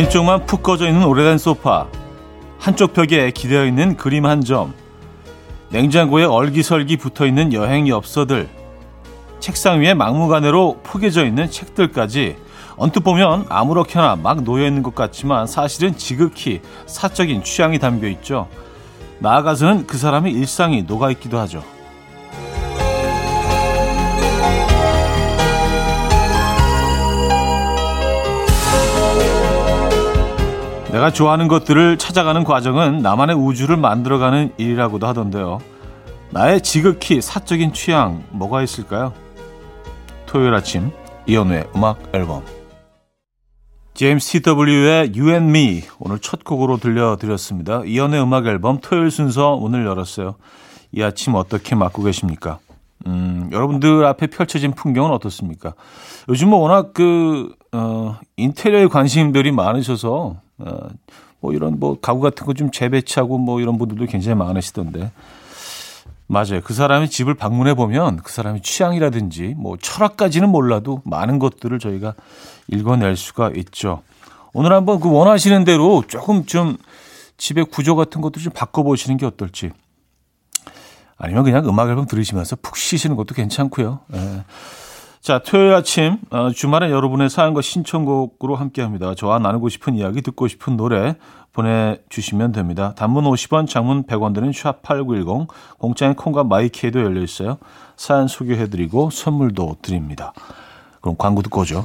왼쪽만 푹 꺼져 있는 오래된 소파, 한쪽 벽에 기대어 있는 그림 한 점, 냉장고에 얼기설기 붙어 있는 여행 엽서들, 책상 위에 막무가내로 포개져 있는 책들까지 언뜻 보면 아무렇게나 막 놓여 있는 것 같지만 사실은 지극히 사적인 취향이 담겨 있죠. 나아가서는 그 사람의 일상이 녹아 있기도 하죠. 내가 좋아하는 것들을 찾아가는 과정은 나만의 우주를 만들어가는 일이라고도 하던데요. 나의 지극히 사적인 취향 뭐가 있을까요? 토요일 아침 이연우의 음악 앨범 T.W.의 You and Me 오늘 첫 곡으로 들려드렸습니다. 이연우의 음악 앨범 토요일 순서 문을 열었어요. 이 아침 어떻게 맞고 계십니까? 음, 여러분들 앞에 펼쳐진 풍경은 어떻습니까? 요즘 뭐 워낙 그, 어, 인테리어에 관심들이 많으셔서 어, 뭐 이런 뭐 가구 같은 거 좀 재배치하고 뭐 이런 분들도 굉장히 많으시던데. 맞아요. 그 사람의 집을 방문해 보면 그 사람의 취향이라든지 뭐 철학까지는 몰라도 많은 것들을 저희가 읽어낼 수가 있죠. 오늘 한번 그 원하시는 대로 조금 좀 집의 구조 같은 것도 좀 바꿔보시는 게 어떨지. 아니면 그냥 음악 앨범 들으시면서 푹 쉬시는 것도 괜찮고요. 예. 자, 토요일 아침 어, 주말에 여러분의 사연과 신청곡으로 함께합니다. 저와 나누고 싶은 이야기, 듣고 싶은 노래 보내주시면 됩니다. 단문 50원, 장문 100원 드는 샵8910, 공짜인 콩과 마이키에도 열려 있어요. 사연 소개해드리고 선물도 드립니다. 그럼 광고 듣고 오죠.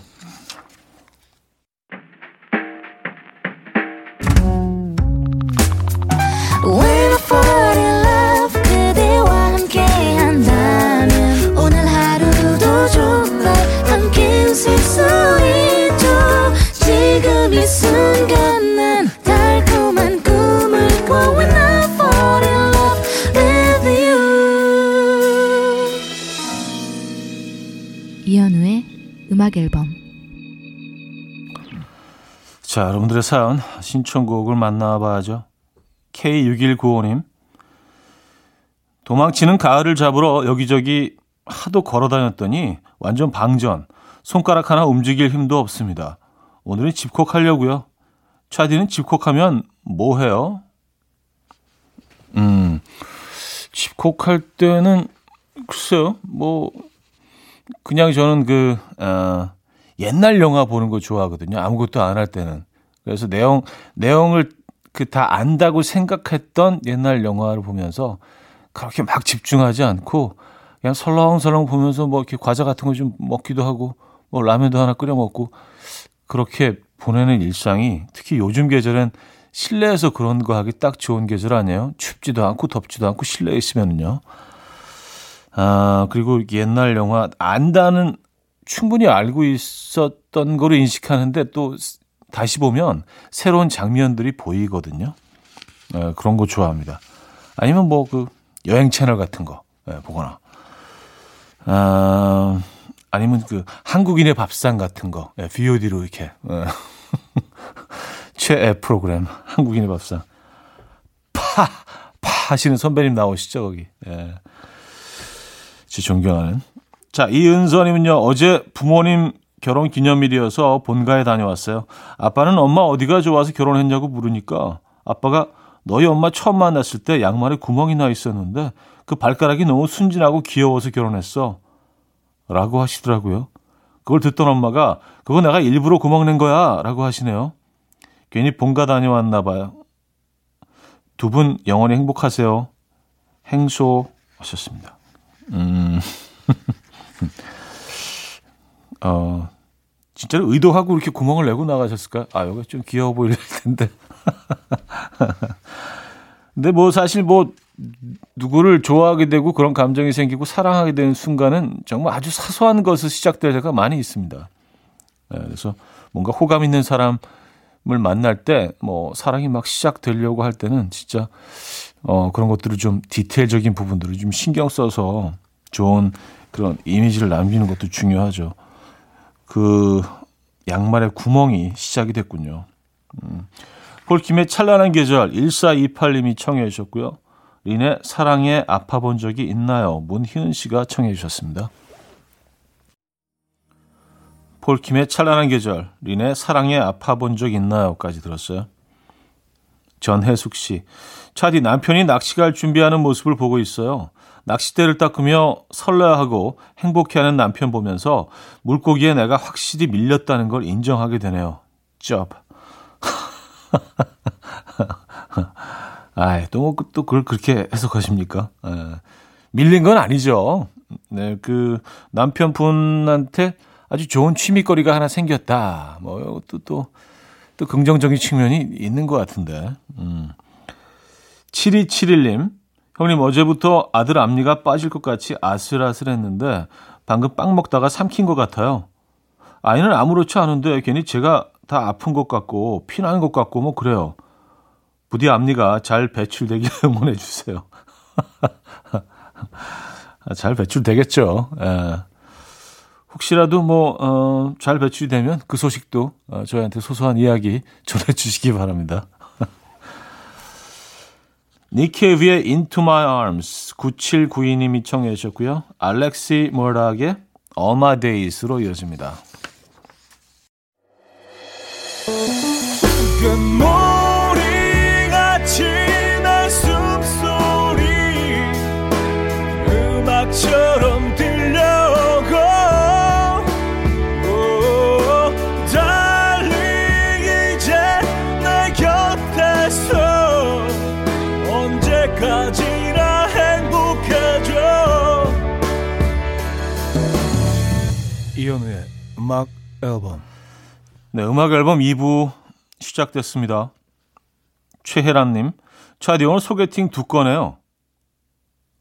자, 여러분들의 사연 신청곡을 만나봐야죠. K6195님 도망치는 가을을 잡으러 여기저기 하도 걸어 다녔더니 완전 방전. 손가락 하나 움직일 힘도 없습니다. 오늘은 집콕하려고요. 차디는 집콕하면 뭐 해요? 음, 집콕할 때는 글쎄요, 뭐 그냥 저는 그, 어, 옛날 영화 보는 거 좋아하거든요. 아무것도 안 할 때는. 그래서 내용, 내용을 그 다 안다고 생각했던 옛날 영화를 보면서 그렇게 막 집중하지 않고 그냥 설렁설렁 보면서 뭐 이렇게 과자 같은 거 좀 먹기도 하고 뭐 라면도 하나 끓여 먹고 그렇게 보내는 일상이 특히 요즘 계절엔 실내에서 그런 거 하기 딱 좋은 계절 아니에요? 춥지도 않고 덥지도 않고 실내에 있으면은요. 아, 그리고 옛날 영화 안다는 충분히 알고 있었던 거로 인식하는데 또 다시 보면 새로운 장면들이 보이거든요. 네, 그런 거 좋아합니다. 아니면 뭐 그 여행 채널 같은 거 네, 보거나. 아, 아니면 그 한국인의 밥상 같은 거 네, VOD로 이렇게 네. 최애 프로그램 한국인의 밥상 파, 파 하시는 선배님 나오시죠 거기. 예. 제 존경하는. 자, 이은서님은요, 어제 부모님 결혼 기념일이어서 본가에 다녀왔어요. 아빠는 엄마 어디가 좋아서 결혼했냐고 물으니까 아빠가 너희 엄마 처음 만났을 때 양말에 구멍이 나 있었는데 그 발가락이 너무 순진하고 귀여워서 결혼했어. 라고 하시더라고요. 그걸 듣던 엄마가 그거 내가 일부러 구멍 낸 거야. 라고 하시네요. 괜히 본가 다녀왔나 봐요. 두 분 영원히 행복하세요. 행소 하셨습니다. 음. 어, 진짜로 의도하고 이렇게 구멍을 내고 나가셨을까? 아, 여기 좀 귀여워 보일 텐데. 근데 뭐 사실 뭐 누구를 좋아하게 되고 그런 감정이 생기고 사랑하게 되는 순간은 정말 아주 사소한 것을 시작될 때가 많이 있습니다. 네, 그래서 뭔가 호감 있는 사람을 만날 때 뭐 사랑이 막 시작되려고 할 때는 진짜 어 그런 것들을 좀 디테일적인 부분들을 좀 신경 써서 좋은 그런 이미지를 남기는 것도 중요하죠. 그 양말의 구멍이 시작이 됐군요. 음. 폴킴의 찬란한 계절 1428님이 청해 주셨고요. 린의 사랑에 아파 본 적이 있나요? 문희은 씨가 청해 주셨습니다. 폴킴의 찬란한 계절, 린의 사랑에 아파 본 적 있나요?까지 들었어요. 전혜숙 씨. 차디 남편이 낚시 갈 준비하는 모습을 보고 있어요. 낚싯대를 닦으며 설레하고 행복해하는 남편 보면서 물고기에 내가 확실히 밀렸다는 걸 인정하게 되네요. 쩝. 아이, 또, 뭐, 또 그걸 그렇게 해석하십니까? 에, 예. 밀린 건 아니죠. 네, 그 남편분한테 아주 좋은 취미거리가 하나 생겼다. 뭐, 또, 또, 또 긍정적인 측면이 있는 것 같은데. 음. 7271님, 형님 어제부터 아들 앞니가 빠질 것 같이 아슬아슬했는데 방금 빵 먹다가 삼킨 것 같아요. 아이는 아무렇지 않은데 괜히 제가 다 아픈 것 같고 피나는 것 같고 뭐 그래요. 부디 앞니가 잘 배출되길 응원해 주세요. 잘 배출되겠죠. 예. 혹시라도 뭐, 어, 잘 배출이 되면 그 소식도 어, 저희한테 소소한 이야기 전해주시기 바랍니다. 니케비의 Into My Arms 9792님이 청해 주셨고요. 알렉시 모락의 All My Days로 이어집니다. 이현우의 음악 앨범. 네, 음악 앨범 2부 시작됐습니다. 최혜란님, 차디 오늘 소개팅 두 건해요.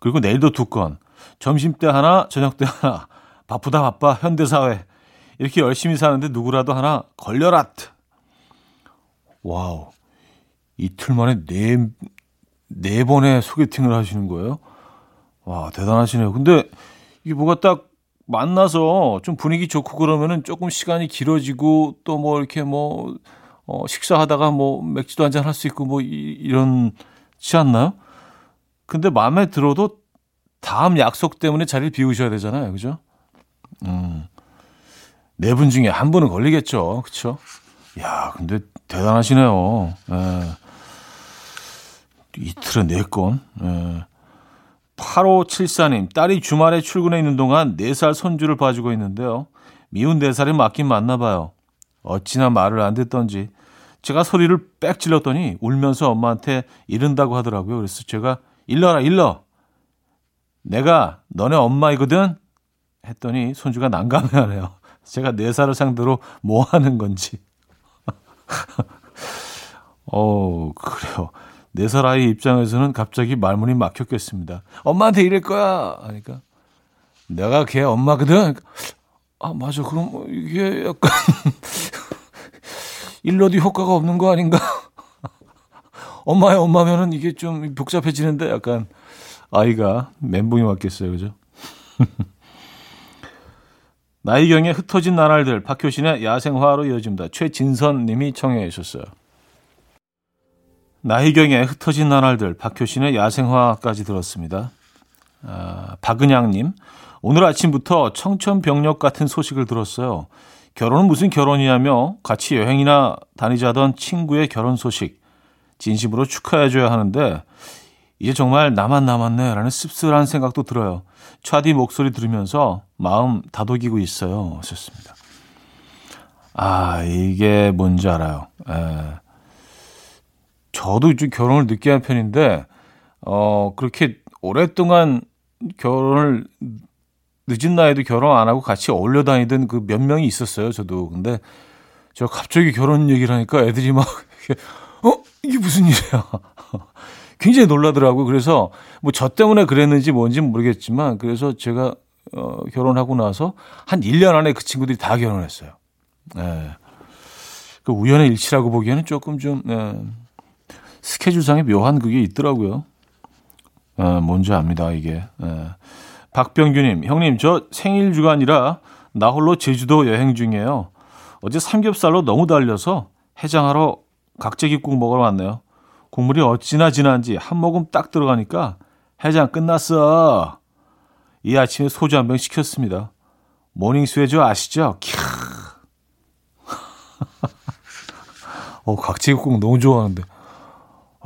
그리고 내일도 두 건. 점심 때 하나, 저녁 때 하나. 바쁘다 바빠 현대사회. 이렇게 열심히 사는데 누구라도 하나 걸려라. Wow. 이틀 만에 네, 네 번의 소개팅을 하시는 거예요? 와, 대단하시네요. 근데 이게 뭐가 딱 만나서 좀 분위기 좋고 그러면은 조금 시간이 길어지고 또 뭐 이렇게 뭐 어, 식사하다가 뭐 맥주도 한잔 할 수 있고 뭐 이, 이런지 않나요? 근데 마음에 들어도 다음 약속 때문에 자리를 비우셔야 되잖아요. 그죠? 음. 네 분 중에 한 분은 걸리겠죠. 그쵸? 야, 근데 대단하시네요. 예. 이틀에 네 건. 예. 8574님, 딸이 주말에 출근해 있는 동안 4살 손주를 봐주고 있는데요. 미운 4살이 맞긴 맞나 봐요. 어찌나 말을 안 듣던지. 제가 소리를 빽 질렀더니 울면서 엄마한테 이른다고 하더라고요. 그래서 제가 일러라, 일러! 내가 너네 엄마이거든? 했더니 손주가 난감해하네요. 제가 4살을 상대로 뭐 하는 건지. 어, 그래요. 네 살 아이 입장에서는 갑자기 말문이 막혔겠습니다. 엄마한테 이럴 거야. 하니까 내가 걔 엄마거든. 아 맞아. 그럼 뭐 이게 약간 일러도 효과가 없는 거 아닌가? 엄마의 엄마면은 이게 좀 복잡해지는데 약간 아이가 멘붕이 왔겠어요, 그죠? 나이경의 흩어진 나날들 박효신의 야생화로 이어집니다. 최진선 님이 청해 주셨어요. 나희경의 흩어진 나날들, 박효신의 야생화까지 들었습니다. 아, 박은양님, 오늘 아침부터 청천벽력 같은 소식을 들었어요. 결혼은 무슨 결혼이냐며 같이 여행이나 다니자던 친구의 결혼 소식 진심으로 축하해줘야 하는데 이제 정말 나만 남았네 라는 씁쓸한 생각도 들어요. 차디 목소리 들으면서 마음 다독이고 있어요. 하셨습니다. 아, 이게 뭔지 알아요. 에. 저도 좀 결혼을 늦게 한 편인데, 어, 그렇게 오랫동안 결혼을 늦은 나이도 결혼 안 하고 같이 어울려 다니던 그 몇 명이 있었어요, 저도. 근데 저 갑자기 결혼 얘기를 하니까 애들이 막, 어? 이게 무슨 일이야? 굉장히 놀라더라고요. 그래서 뭐 저 때문에 그랬는지 뭔지 모르겠지만, 그래서 제가 어, 결혼하고 나서 한 1년 안에 그 친구들이 다 결혼했어요. 예. 네. 그 우연의 일치라고 보기에는 조금 좀, 네. 스케줄상에 묘한 그게 있더라고요. 어, 뭔지 압니다, 이게. 예. 박병규님, 형님, 저 생일 주간이라 나 홀로 제주도 여행 중이에요. 어제 삼겹살로 너무 달려서 해장하러 각재기국 먹으러 왔네요. 국물이 어찌나 진한지 한 모금 딱 들어가니까 해장 끝났어. 이 아침에 소주 한 병 시켰습니다. morning swagger 아시죠? 캬. 어, 각재기국 너무 좋아하는데.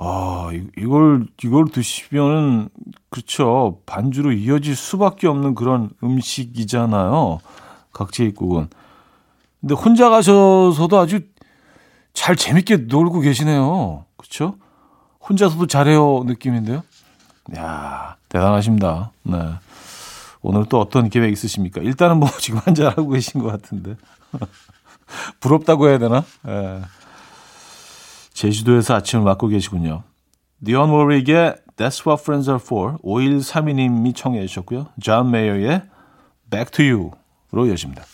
아, 이걸, 이걸 드시면은, 그렇죠. 반주로 이어질 수밖에 없는 그런 음식이잖아요. 각재기국은. 근데 혼자 가셔서도 아주 잘 재밌게 놀고 계시네요. 그렇죠? 혼자서도 잘해요 느낌인데요. 야 대단하십니다. 네. 오늘 또 어떤 계획 있으십니까? 일단은 뭐 지금 한잔 하고 계신 것 같은데. 부럽다고 해야 되나? 예. 제주도에서 아침을 맞고 계시군요. 디언 워릭의 That's What Friends Are For 5132님이 청해 주셨고요. 존 메이어의 Back to You로 여집니다.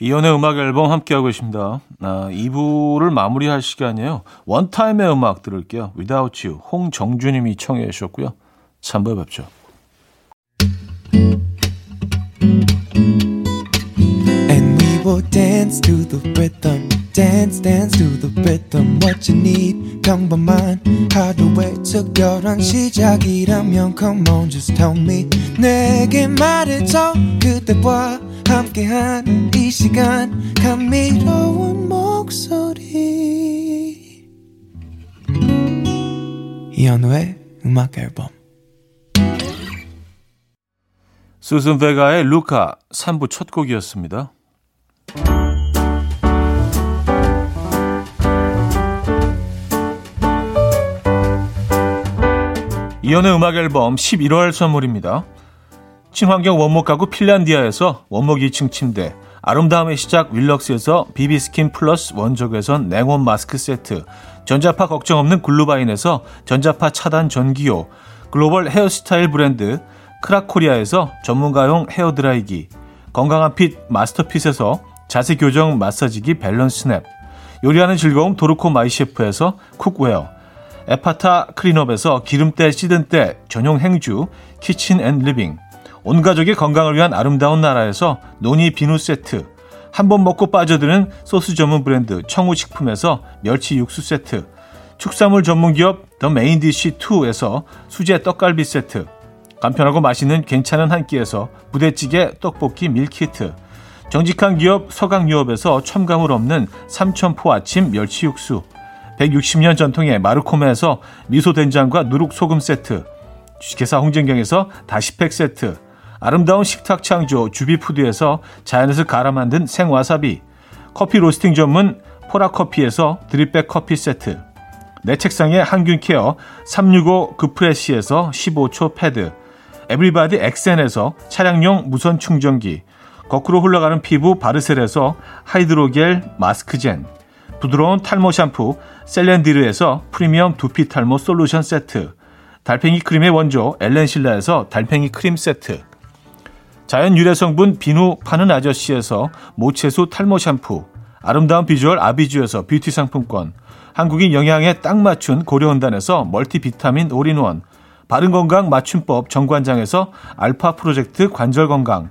이연의 음악 앨범 함께하고 계십니다. 아, 2부를 마무리할 시간이에요. 원타임의 음악 들을게요. Without You, 홍정주님이 청해 주셨고요. 3부에 뵙죠. Will dance to the rhythm. Dance, dance to the rhythm. What you need, 평범한 하루의 특별한 시작이라면 Come on, just tell me. 내게 말해줘 그대와 함께한 이 시간 감미로운 목소리. 이현우의 음악 앨범. 수순 베가의 루카 3부 첫 곡이었습니다. 이현우의 음악 앨범 11월 선물입니다. 친환경 원목 가구 핀란디아에서 원목 2층 침대, 아름다움의 시작 윌럭스에서 비비스킨 플러스 원적외선 냉온 마스크 세트, 전자파 걱정 없는 글루바인에서 전자파 차단 전기요, 글로벌 헤어스타일 브랜드 크라코리아에서 전문가용 헤어드라이기, 건강한 핏 마스터핏에서 자세 교정 마사지기 밸런스 냅, 요리하는 즐거움 도르코 마이셰프에서 쿡웨어, 에파타 클린업에서 기름때 찌든 때 전용 행주 키친 앤 리빙, 온 가족의 건강을 위한 아름다운 나라에서 노니 비누 세트, 한 번 먹고 빠져드는 소스 전문 브랜드 청우식품에서 멸치 육수 세트, 축산물 전문 기업 더 메인디시 2에서 수제 떡갈비 세트, 간편하고 맛있는 괜찮은 한 끼에서 부대찌개 떡볶이 밀키트, 정직한 기업 서강유업에서 첨가물 없는 삼천포 아침 멸치 육수, 160년 전통의 마르코메에서 미소된장과 누룩소금 세트, 주식회사 홍진경에서 다시팩 세트, 아름다운 식탁 창조 주비푸드에서 자연에서 갈아 만든 생와사비, 커피 로스팅 전문 포라커피에서 드립백 커피 세트, 내 책상에 항균케어 365 그프레시에서 15초 패드, 에브리바디 엑센에서 차량용 무선 충전기, 거꾸로 흘러가는 피부 바르셀에서 하이드로겔 마스크젠, 부드러운 탈모 샴푸 셀렌디르에서 프리미엄 두피 탈모 솔루션 세트, 달팽이 크림의 원조 엘렌실라에서 달팽이 크림 세트, 자연 유래 성분 비누 파는 아저씨에서 모체수 탈모 샴푸, 아름다운 비주얼 아비주에서 뷰티 상품권, 한국인 영양에 딱 맞춘 고려원단에서 멀티 비타민 올인원, 바른 건강 맞춤법 정관장에서 알파 프로젝트 관절 건강,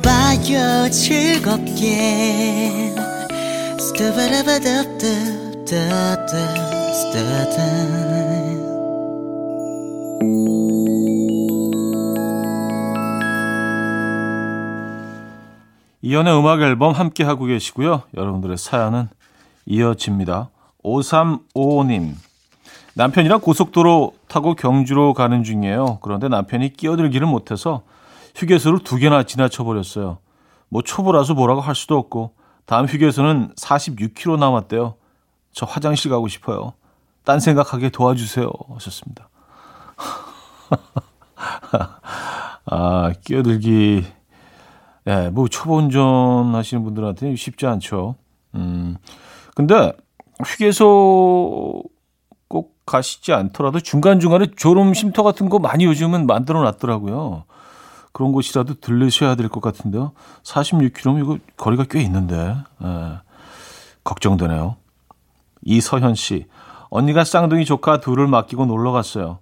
들어봐요 즐겁게 이연의 음악 앨범 함께 하고 계시고요. 여러분들의 사연은 이어집니다. 5355님. 남편이랑 고속도로 타고 경주로 가는 중이에요. 그런데 남편이 끼어들기를 못해서 휴게소를 두 개나 지나쳐 버렸어요. 뭐 초보라서 뭐라고 할 수도 없고 다음 휴게소는 46km 남았대요. 저 화장실 가고 싶어요. 딴 생각하게 도와주세요. 하셨습니다. 아, 끼어들기. 예, 네, 뭐 초보 운전 하시는 분들한테는 쉽지 않죠. 음. 근데 휴게소 꼭 가시지 않더라도 중간중간에 졸음 쉼터 같은 거 많이 요즘은 만들어 놨더라고요. 그런 곳이라도 들르셔야 될 것 같은데요. 46km 이거 거리가 꽤 있는데. 예. 걱정되네요. 이서현 씨, 언니가 쌍둥이 조카 둘을 맡기고 놀러 갔어요.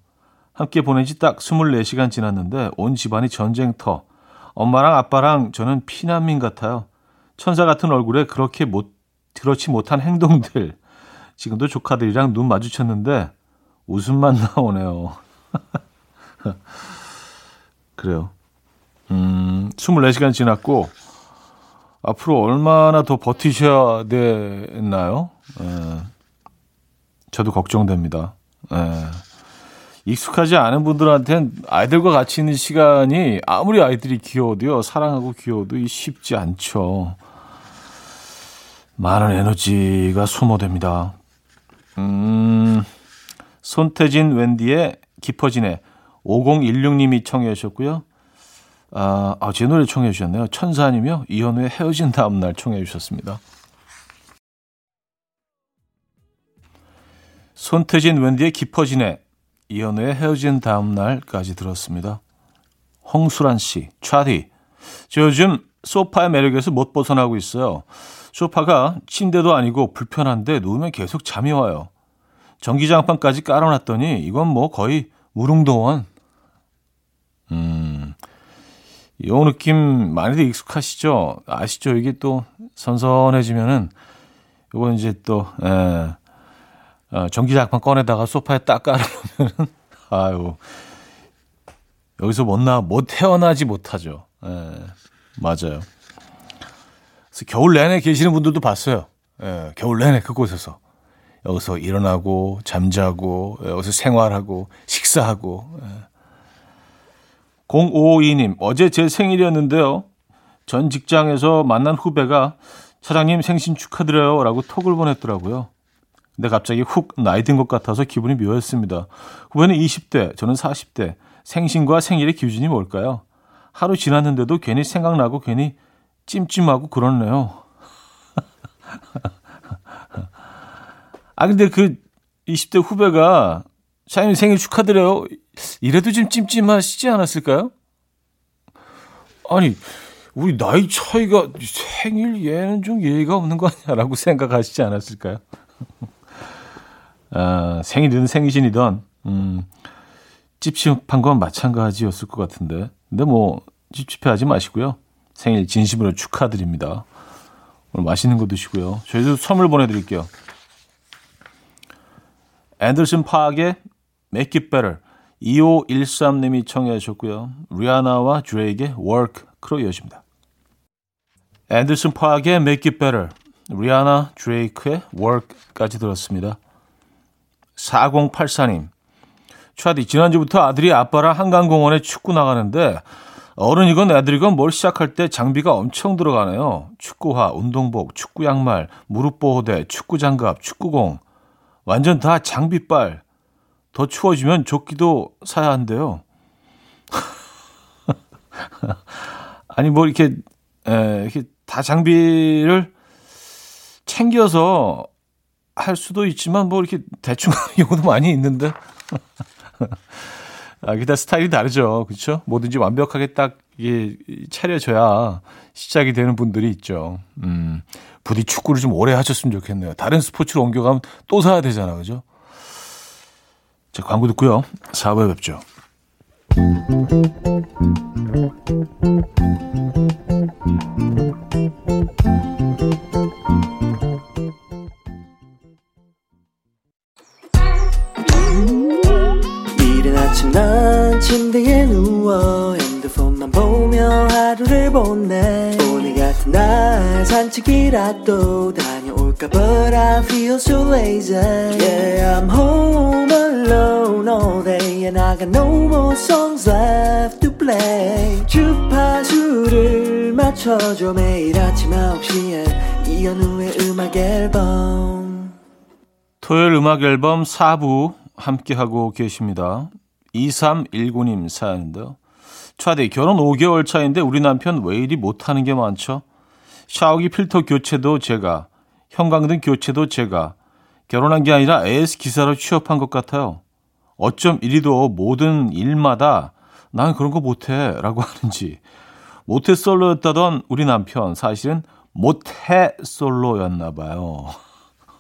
함께 보낸 지 딱 24시간 지났는데 온 집안이 전쟁터. 엄마랑 아빠랑 저는 피난민 같아요. 천사 같은 얼굴에 그렇게 못, 그렇지 못한 행동들. 지금도 조카들이랑 눈 마주쳤는데 웃음만 나오네요. 그래요. 음, 24시간 지났고, 앞으로 얼마나 더 버티셔야 되나요? 예, 저도 걱정됩니다. 예. 익숙하지 않은 분들한테는 아이들과 같이 있는 시간이 아무리 아이들이 귀여워도요, 사랑하고 귀여워도 쉽지 않죠. 많은 에너지가 소모됩니다. 음, 손태진 웬디의 깊어지네. 5016님이 청해 주셨고요. 아, 아, 제 노래 청해 주셨네요. 천사님이요. 이현우의 헤어진 다음 날 청해 주셨습니다. 손태진 웬디의 깊어지네. 이현우의 헤어진 다음 날까지 들었습니다. 홍수란 씨, 차디. 저 요즘 소파의 매력에서 못 벗어나고 있어요. 소파가 침대도 아니고 불편한데 누우면 계속 잠이 와요. 전기장판까지 깔아놨더니 이건 뭐 거의 무릉도원. 음, 이 느낌 많이들 익숙하시죠? 아시죠? 이게 또 선선해지면은 이거 이제 또 에, 어, 전기장판 꺼내다가 소파에 딱 깔아놓으면은 아유 여기서 못나 못 태어나지 못하죠. 에, 맞아요. 그래서 겨울 내내 계시는 분들도 봤어요. 에, 겨울 내내 그곳에서 여기서 일어나고 잠자고 여기서 생활하고 식사하고. 에. 0552님, 어제 제 생일이었는데요. 전 직장에서 만난 후배가 사장님 생신 축하드려요 라고 톡을 보냈더라고요. 근데 갑자기 훅 나이 든 것 같아서 기분이 묘했습니다. 후배는 20대, 저는 40대. 생신과 생일의 기준이 뭘까요? 하루 지났는데도 괜히 생각나고 괜히 찜찜하고 그렇네요. 아, 근데 그 20대 후배가 사장님 생일 축하드려요. 이래도 좀 찜찜하시지 않았을까요? 아니, 우리 나이 차이가 생일 얘는 좀 예의가 없는 거 아니야라고 생각하시지 않았을까요? 아, 생일이든 생신이든 음, 찝찝한 건 마찬가지였을 것 같은데. 근데 뭐 찝찝해하지 마시고요. 생일 진심으로 축하드립니다. 오늘 맛있는 거 드시고요. 저희도 선물 보내드릴게요. 앤더슨 파악의 Make It Better 2513님이 청해 주셨고요. 리아나와 드레이크의 Work로 이어집니다. 앤더슨 파악의 Make It Better 리아나 드레이크의 Work까지 들었습니다. 4084님 차디 지난주부터 아들이 아빠랑 한강공원에 축구 나가는데 어른이건 애들이건 뭘 시작할 때 장비가 엄청 들어가네요. 축구화, 운동복, 축구 양말, 무릎 보호대, 축구 장갑, 축구공. 완전 다 장비빨. 더 추워지면 조끼도 사야 한대요. 아니 뭐 이렇게 에, 이렇게 다 장비를 챙겨서 할 수도 있지만 뭐 이렇게 대충 하는 경우도 많이 있는데 아, 그다 스타일이 다르죠. 그렇죠? 뭐든지 완벽하게 딱 이게 차려져야 시작이 되는 분들이 있죠. 음. 부디 축구를 좀 오래 하셨으면 좋겠네요. 다른 스포츠로 옮겨가면 또 사야 되잖아. 그죠? 자, 광고 듣고요. 4부에 뵙죠. 음악 앨범 4부 함께하고 계십니다. 2319님 사연인데요. 차디 결혼 5개월 차인데 우리 남편 왜 이리 못하는 게 많죠? 샤워기 필터 교체도 제가, 형광등 교체도 제가, 결혼한 게 아니라 AS 기사로 취업한 것 같아요. 어쩜 이리도 모든 일마다 난 그런 거 못해 라고 하는지. 모태솔로였다던 우리 남편 사실은 못해 솔로였나 봐요.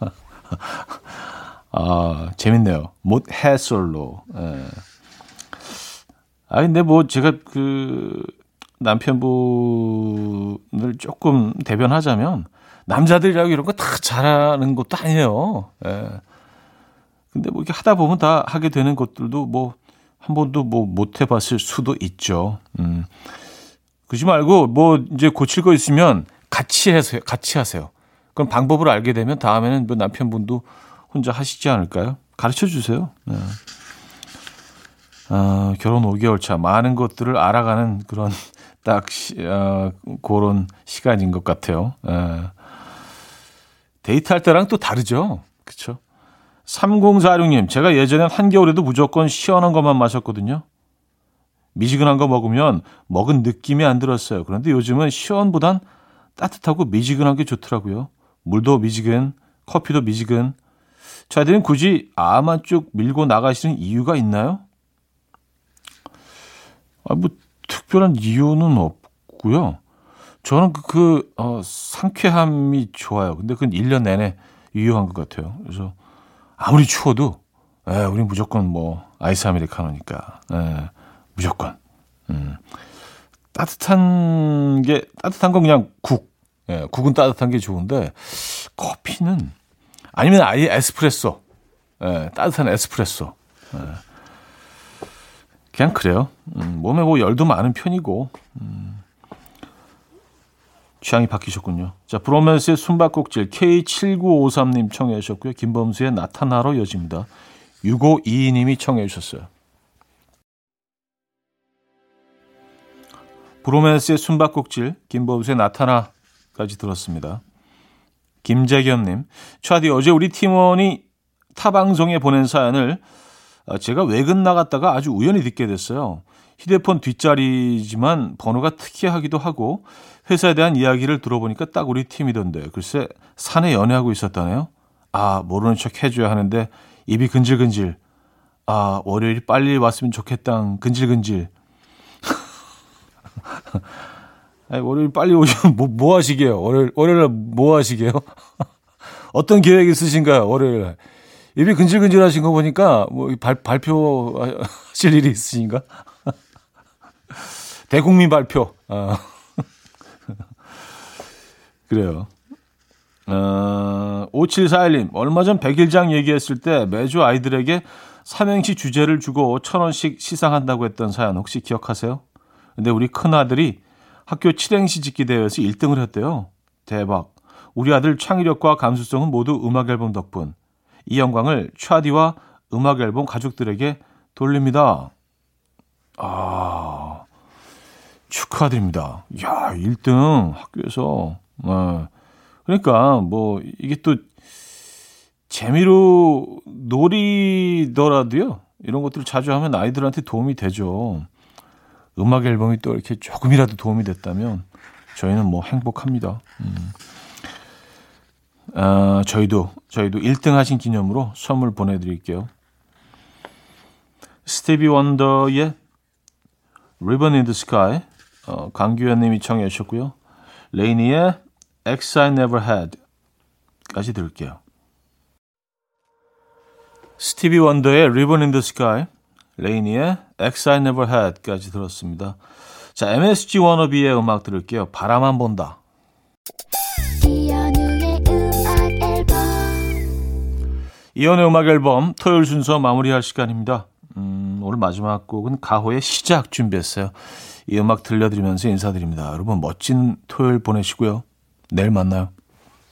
아, 재밌네요. 못 해 솔로. 예. 아, 근데 뭐 제가 그 남편분을 조금 대변하자면 남자들이라고 이런 거 다 잘하는 것도 아니에요. 예. 근데 뭐 이렇게 하다 보면 다 하게 되는 것들도 뭐 한 번도 뭐 못 해봤을 수도 있죠. 음. 그러지 말고 뭐 이제 고칠 거 있으면 같이 해서 같이 하세요. 그럼 방법을 알게 되면 다음에는 뭐 남편분도 혼자 하시지 않을까요? 가르쳐 주세요. 네. 어, 결혼 5개월 차 많은 것들을 알아가는 그런 딱 시, 어, 그런 시간인 것 같아요. 예. 데이트할 때랑 또 다르죠. 그렇죠? 3046님, 제가 예전엔 한겨울에도 무조건 시원한 것만 마셨거든요. 미지근한 거 먹으면 먹은 느낌이 안 들었어요. 그런데 요즘은 시원보단 따뜻하고 미지근한 게 좋더라고요. 물도 미지근, 커피도 미지근. 저희들은 굳이 아만 쭉 밀고 나가시는 이유가 있나요? 아, 뭐, 특별한 이유는 없고요. 저는 그, 그 어, 상쾌함이 좋아요. 근데 그건 1년 내내 유효한 것 같아요. 그래서 아무리 추워도, 에, 예, 우리 무조건 뭐, 아이스 아메리카노니까, 에, 예, 무조건. 음. 따뜻한 게, 따뜻한 건 그냥 국. 예, 국은 따뜻한 게 좋은데, 커피는, 아니면 아예 에스프레소. 예, 따뜻한 에스프레소. 예. 그냥 그래요. 음, 몸에 뭐 열도 많은 편이고, 음. 취향이 바뀌셨군요. 자, 브로맨스의 숨바꼭질 K7953님 청해 주셨고요. 김범수의 나타나러 여집니다. 6522님이 청해 주셨어요. 브로맨스의 숨바꼭질 김범수의 나타나까지 들었습니다. 김재견님, 차디 어제 우리 팀원이 타 방송에 보낸 사연을 제가 외근 나갔다가 아주 우연히 듣게 됐어요. 휴대폰 뒷자리지만 번호가 특이하기도 하고 회사에 대한 이야기를 들어보니까 딱 우리 팀이던데 글쎄 산에 연애하고 있었다네요. 아 모르는 척 해줘야 하는데 입이 근질근질. 아 월요일 빨리 왔으면 좋겠다. 근질근질. 아니, 월요일 빨리 오시면 뭐, 뭐 하시게요? 월요일, 월요일 뭐 하시게요? 어떤 계획 있으신가요? 월요일 입이 근질근질 하신 거 보니까 뭐 발, 발표하실 일이 있으신가? 대국민 발표. 어. 그래요. 어, 5741님, 얼마 전 백일장 얘기했을 때 매주 아이들에게 삼행시 주제를 주고 천 원씩 시상한다고 했던 사연 혹시 기억하세요? 근데 우리 큰아들이 학교 칠행시 짓기 대회에서 1등을 했대요. 대박. 우리 아들 창의력과 감수성은 모두 음악 앨범 덕분. 이 영광을 차디와 음악 앨범 가족들에게 돌립니다. 아, 축하드립니다. 야, 1등 학교에서. 네. 그러니까 뭐 이게 또 재미로 놀이더라도요. 이런 것들을 자주 하면 아이들한테 도움이 되죠. 음악 앨범이 또 이렇게 조금이라도 도움이 됐다면 저희는 뭐 행복합니다. 음. 아, 저희도 저희도 1등 하신 기념으로 선물 보내드릴게요. 스티비 원더의 Ribbon in the Sky 어, 강규현님이 청해 주셨고요. 레이니의 ex i never had까지 들을게요. 스티비 원더의 Ribbon in the Sky 레이니의 ex i never had까지 들었습니다. 자, MSG 워너비의 음악 들을게요. 바라만 본다. 이연의 음악 앨범 토요일 순서 마무리할 시간입니다. 음, 오늘 마지막 곡은 가호의 시작 준비했어요. 이 음악 들려드리면서 인사드립니다. 여러분 멋진 토요일 보내시고요. 내일 만나요.